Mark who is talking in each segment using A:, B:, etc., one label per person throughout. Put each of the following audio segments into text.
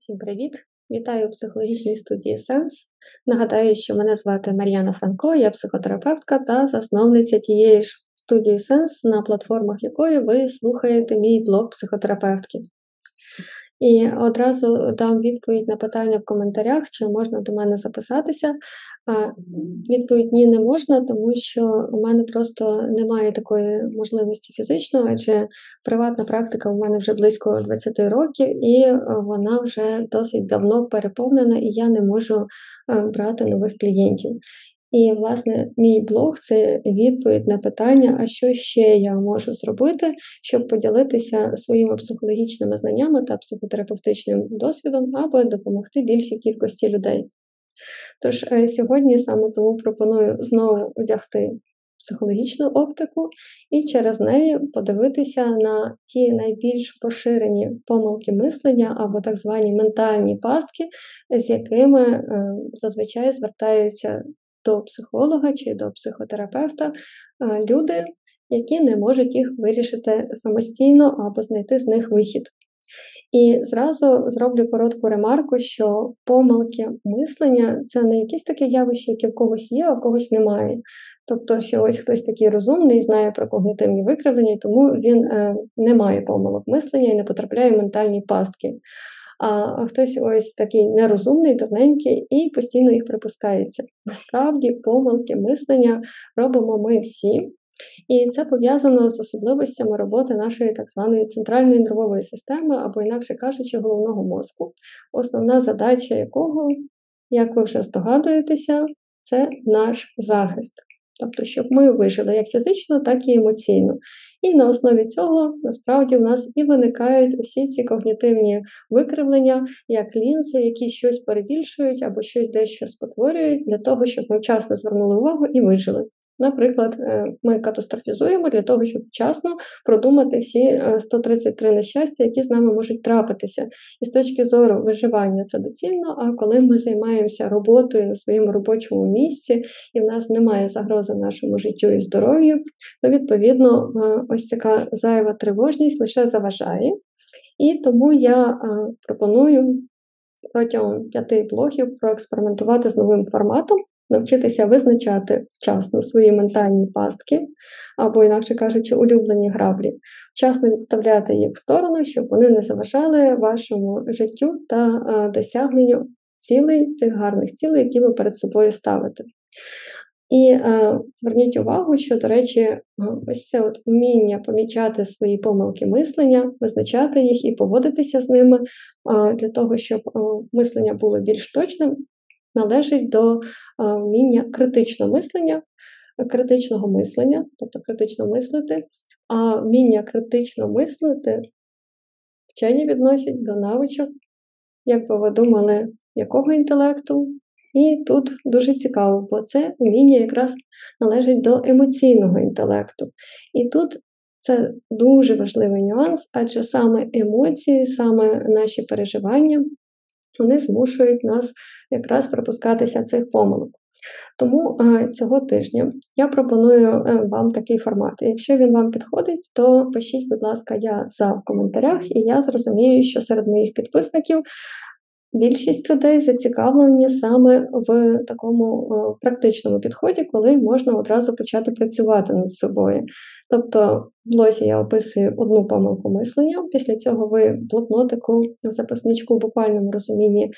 A: Всім привіт! Вітаю у психологічній студії Сенс. Нагадаю, що мене звати Мар'яна Франко, я психотерапевтка та засновниця тієї ж студії Сенс, на платформах якої ви слухаєте мій блог психотерапевтки. І одразу дам відповідь на питання в коментарях, чи можна до мене записатися. Відповідь ні, не можна, тому що у мене просто немає такої можливості фізично, адже приватна практика у мене вже близько 20 років, і вона вже досить давно переповнена, і я не можу брати нових клієнтів. І, власне, мій блог це відповідь на питання, а що ще я можу зробити, щоб поділитися своїми психологічними знаннями та психотерапевтичним досвідом, аби допомогти більшій кількості людей. Тож е, сьогодні саме тому пропоную знову одягти психологічну оптику і через неї подивитися на ті найбільш поширені помилки мислення або так звані ментальні пастки, з якими е, зазвичай звертаються до психолога чи до психотерапевта е, люди, які не можуть їх вирішити самостійно або знайти з них вихід. І зразу зроблю коротку ремарку, що помилки мислення це не якісь таке явище, яке в когось є, а в когось немає. Тобто, що ось хтось такий розумний, знає про когнітивні викривлення, тому він е, не має помилок мислення і не потрапляє в ментальні пастки. А хтось ось такий нерозумний, дурненький і постійно їх припускається. Насправді, помилки мислення робимо ми всі. І це пов'язано з особливостями роботи нашої так званої центральної нервової системи, або, інакше кажучи, головного мозку, основна задача якого, як ви вже здогадуєтеся, це наш захист. Тобто, щоб ми вижили як фізично, так і емоційно. І на основі цього насправді в нас і виникають усі ці когнітивні викривлення, як лінзи, які щось перебільшують або щось дещо спотворюють для того, щоб ми вчасно звернули увагу і вижили. Наприклад, е, ми катастрофізуємо для того, щоб вчасно продумати всі 133 е, нещастя, які з нами можуть трапитися. І з точки зору виживання це доцільно. А коли ми займаємося роботою на своєму робочому місці, і в нас немає загрози нашому життю і здоров'ю, то відповідно е, ось така зайва тривожність лише заважає. І тому я пропоную протягом п'яти блогів проекспериментувати з новим форматом навчитися визначати вчасно свої ментальні пастки, або, інакше кажучи, улюблені граблі, вчасно відставляти їх в сторону, щоб вони не заважали вашому життю та досягненню цілей, тих гарних цілей, які ви перед собою ставите. І е, зверніть увагу, що, до речі, ось це от вміння помічати свої помилки мислення, визначати їх і поводитися з ними е, для того, щоб е, мислення було більш точним, належить до вміння критичного мислення, критичного мислення, тобто критично мислити, а вміння критично мислити вчені відносять до навичок, як би ви думали, якого інтелекту. І тут дуже цікаво, бо це вміння якраз належить до емоційного інтелекту. І тут це дуже важливий нюанс, адже саме емоції, саме наші переживання вони змушують нас якраз пропускатися цих помилок. Тому е, цього тижня я пропоную е, вам такий формат. Якщо він вам підходить, то пишіть, будь ласка, я за в коментарях, і я зрозумію, що серед моїх підписників більшість людей зацікавлені саме в такому е, практичному підході, коли можна одразу почати працювати над собою. Тобто, в блозі я описую одну помилку мислення, після цього ви блокнотику, записничку в буквальному розумінні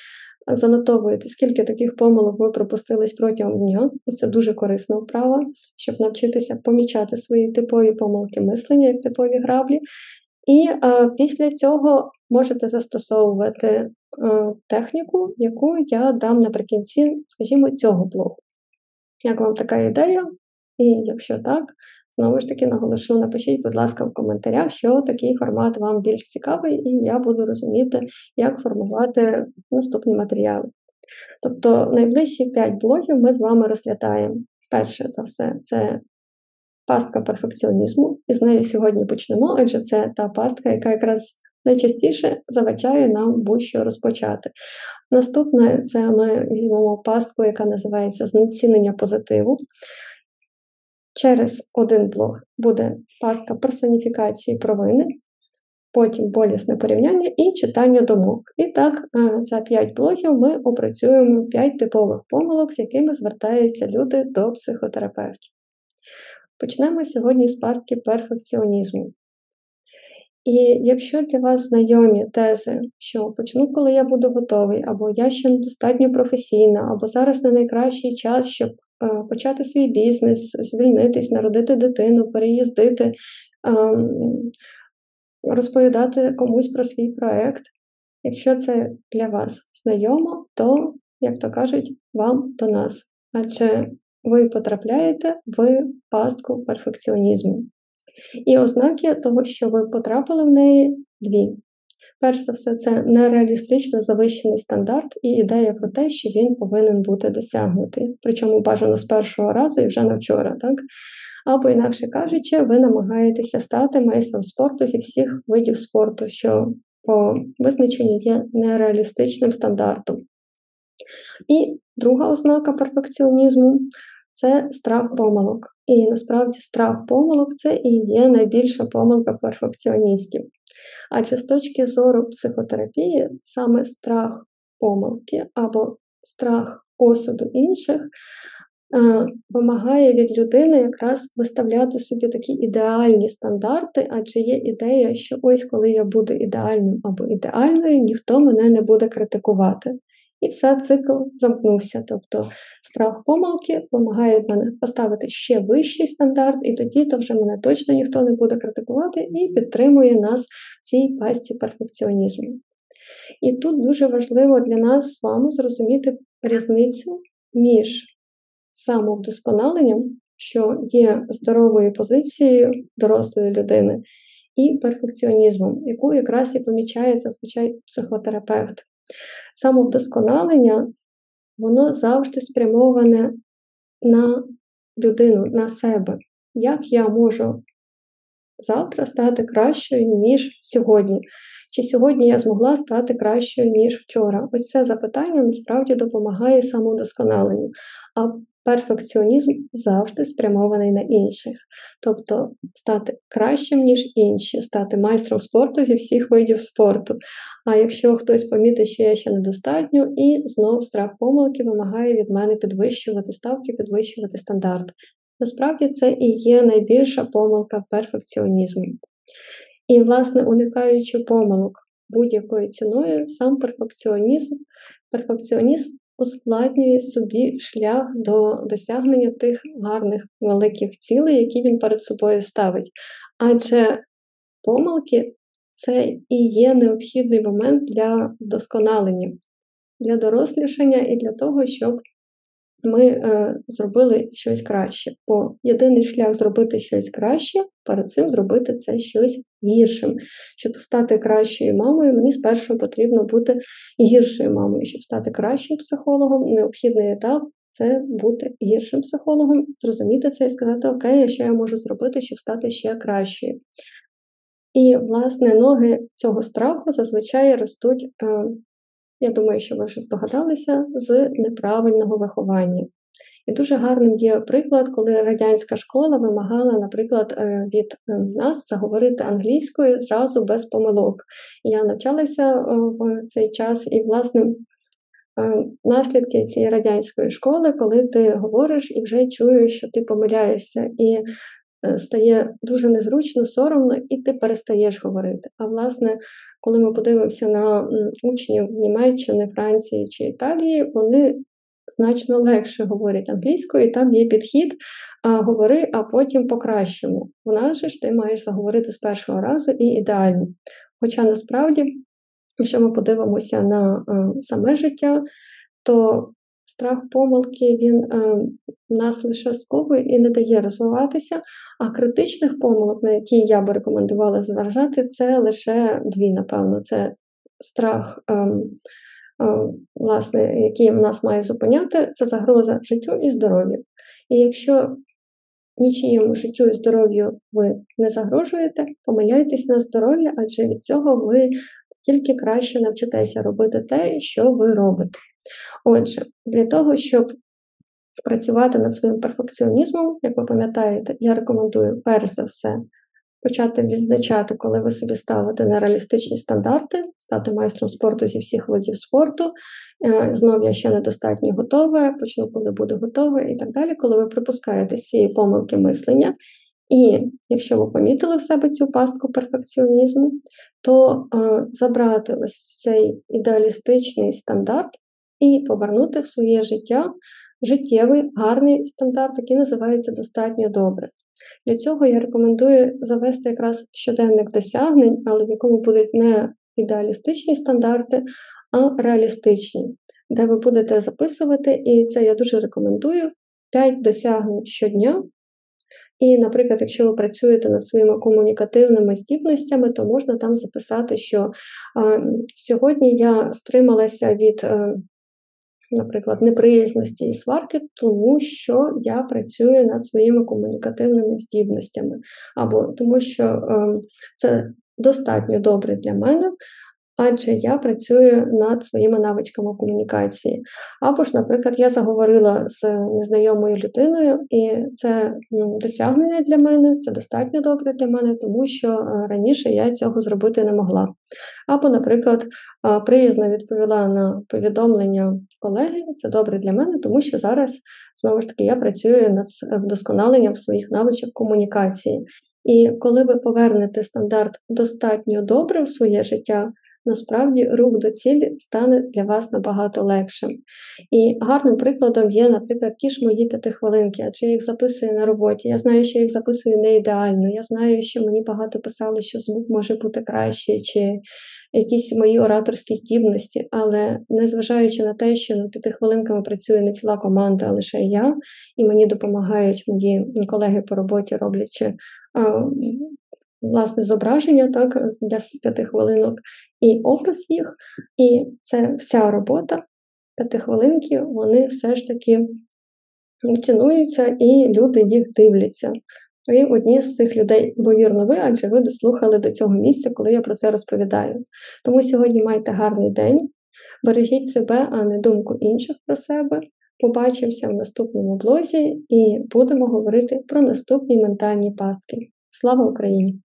A: занотовуєте, скільки таких помилок ви пропустились протягом дня, і це дуже корисна вправа, щоб навчитися помічати свої типові помилки мислення, як типові граблі. І а, після цього можете застосовувати а, техніку, яку я дам наприкінці, скажімо, цього блогу. Як вам така ідея? І якщо так, Знову ж таки, наголошу, напишіть, будь ласка, в коментарях, що такий формат вам більш цікавий, і я буду розуміти, як формувати наступні матеріали. Тобто, найближчі 5 блогів ми з вами розглядаємо. Перше за все, це пастка перфекціонізму, і з нею сьогодні почнемо, адже це та пастка, яка якраз найчастіше завачає нам будь-що розпочати. Наступне це ми візьмемо пастку, яка називається знецінення позитиву. Через один блок буде пастка персоніфікації провини. потім болісне порівняння і читання думок. І так, е, за 5 блогів ми опрацюємо 5 типових помилок, з якими звертаються люди до психотерапевтів. Почнемо сьогодні з пастки перфекціонізму. І якщо для вас знайомі тези, що почну, коли я буду готовий, або я ще недостатньо професійна, або зараз не найкращий час, щоб е, почати свій бізнес, звільнитись, народити дитину, переїздити, е, розповідати комусь про свій проект. Якщо це для вас знайомо, то, як то кажуть, вам до нас. Адже ви потрапляєте в пастку перфекціонізму. І ознаки того, що ви потрапили в неї, дві. Перш за все, це нереалістично завищений стандарт і ідея про те, що він повинен бути досягнутий. Причому бажано з першого разу і вже на вчора, так? Або, інакше кажучи, ви намагаєтеся стати майстром спорту зі всіх видів спорту, що по визначенню є нереалістичним стандартом. І друга ознака перфекціонізму це страх помилок. І насправді страх помилок це і є найбільша помилка перфекціоністів. Адже з точки зору психотерапії, саме страх помилки або страх осуду інших е, вимагає від людини якраз виставляти собі такі ідеальні стандарти, адже є ідея, що ось коли я буду ідеальним або ідеальною, ніхто мене не буде критикувати. І все, цикл замкнувся. Тобто страх помилки вимагає мене поставити ще вищий стандарт, і тоді то вже мене точно ніхто не буде критикувати і підтримує нас в цій пастці перфекціонізму. І тут дуже важливо для нас з вами зрозуміти різницю між самовдосконаленням, що є здоровою позицією дорослої людини, і перфекціонізмом, яку якраз і помічає зазвичай психотерапевт. Самовдосконалення, воно завжди спрямоване на людину, на себе. Як я можу завтра стати кращою, ніж сьогодні? Чи сьогодні я змогла стати кращою, ніж вчора? Ось це запитання насправді допомагає самовдосконаленню. А перфекціонізм завжди спрямований на інших, тобто стати кращим, ніж інші, стати майстром спорту зі всіх видів спорту. А якщо хтось помітить, що я ще недостатньо, і знов страх помилки вимагає від мене підвищувати ставки, підвищувати стандарт. Насправді це і є найбільша помилка перфекціонізму. І, власне, уникаючи помилок будь-якою ціною, сам перфекціонізм, перфекціоніст ускладнює собі шлях до досягнення тих гарних великих цілей, які він перед собою ставить. Адже помилки це і є необхідний момент для вдосконалення, для дорослішання і для того, щоб ми е, зробили щось краще. Бо єдиний шлях зробити щось краще, перед цим зробити це щось гіршим. Щоб стати кращою мамою, мені спершу потрібно бути гіршою мамою. Щоб стати кращим психологом, необхідний етап це бути гіршим психологом, зрозуміти це і сказати, окей, що я можу зробити, щоб стати ще кращою. І, власне, ноги цього страху зазвичай ростуть е, я думаю, що ви вже здогадалися, з неправильного виховання. І дуже гарним є приклад, коли радянська школа вимагала, наприклад, е, від е, нас заговорити англійською зразу без помилок. Я навчалася в цей час, і, власне, наслідки цієї радянської школи, коли ти говориш і вже чуєш, що ти помиляєшся, і стає дуже незручно, соромно, і ти перестаєш говорити. А власне, коли ми подивимося на учнів Німеччини, Франції чи Італії, вони значно легше говорять англійською, і там є підхід, а говори, а потім покращимо. У нас же ж ти маєш заговорити з першого разу і ідеально. Хоча насправді, якщо ми подивимося на е, саме життя, то страх помилки він е, нас лише сковує і не дає розвиватися, а критичних помилок, на які я би рекомендувала зважати, це лише дві, напевно. Це страх, ем, ем, власне, який нас має зупиняти, це загроза життю і здоров'ю. І якщо нічиєму життю і здоров'ю ви не загрожуєте, помиляйтесь на здоров'я, адже від цього ви тільки краще навчитеся робити те, що ви робите. Отже, для того, щоб працювати над своїм перфекціонізмом, як ви пам'ятаєте, я рекомендую перш за все почати відзначати, коли ви собі ставите нереалістичні стандарти, стати майстром спорту зі всіх видів спорту. Е, знов я ще недостатньо готова, почну, коли буду готова, і так далі, коли ви припускаєте цієї помилки мислення. І якщо ви помітили в себе цю пастку перфекціонізму, то е, забрати ось цей ідеалістичний стандарт і повернути в своє життя життєвий гарний стандарт, який називається достатньо добре. Для цього я рекомендую завести якраз щоденник досягнень, але в якому будуть не ідеалістичні стандарти, а реалістичні, де ви будете записувати, і це я дуже рекомендую 5 досягнень щодня. І, наприклад, якщо ви працюєте над своїми комунікативними здібностями, то можна там записати, що е, сьогодні я стрималася від е, наприклад, неприязності і сварки, тому що я працюю над своїми комунікативними здібностями, або тому що е, це достатньо добре для мене. Адже я працюю над своїми навичками комунікації. Або ж, наприклад, я заговорила з незнайомою людиною, і це ну, досягнення для мене, це достатньо добре для мене, тому що е, раніше я цього зробити не могла. Або, наприклад, приязно відповіла на повідомлення колеги, це добре для мене, тому що зараз, знову ж таки, я працюю над вдосконаленням своїх навичок комунікації. І коли ви повернете стандарт достатньо добре в своє життя, насправді рух до цілі стане для вас набагато легшим. І гарним прикладом є, наприклад, ті ж мої п'ятихвилинки, адже я їх записую на роботі. Я знаю, що я їх записую не ідеально. Я знаю, що мені багато писали, що звук може бути краще, чи якісь мої ораторські здібності, але незважаючи на те, що над п'ятихвилинками працює не ціла команда, а лише я, і мені допомагають мої колеги по роботі, роблячи власне зображення так, для п'яти хвилинок і опис їх. І це вся робота п'ятихвилинки, вони все ж таки цінуються, і люди їх дивляться. І одні з цих людей, ймовірно, ви, адже ви дослухали до цього місця, коли я про це розповідаю. Тому сьогодні майте гарний день, бережіть себе, а не думку інших про себе. Побачимося в наступному блозі і будемо говорити про наступні ментальні пастки. Слава Україні!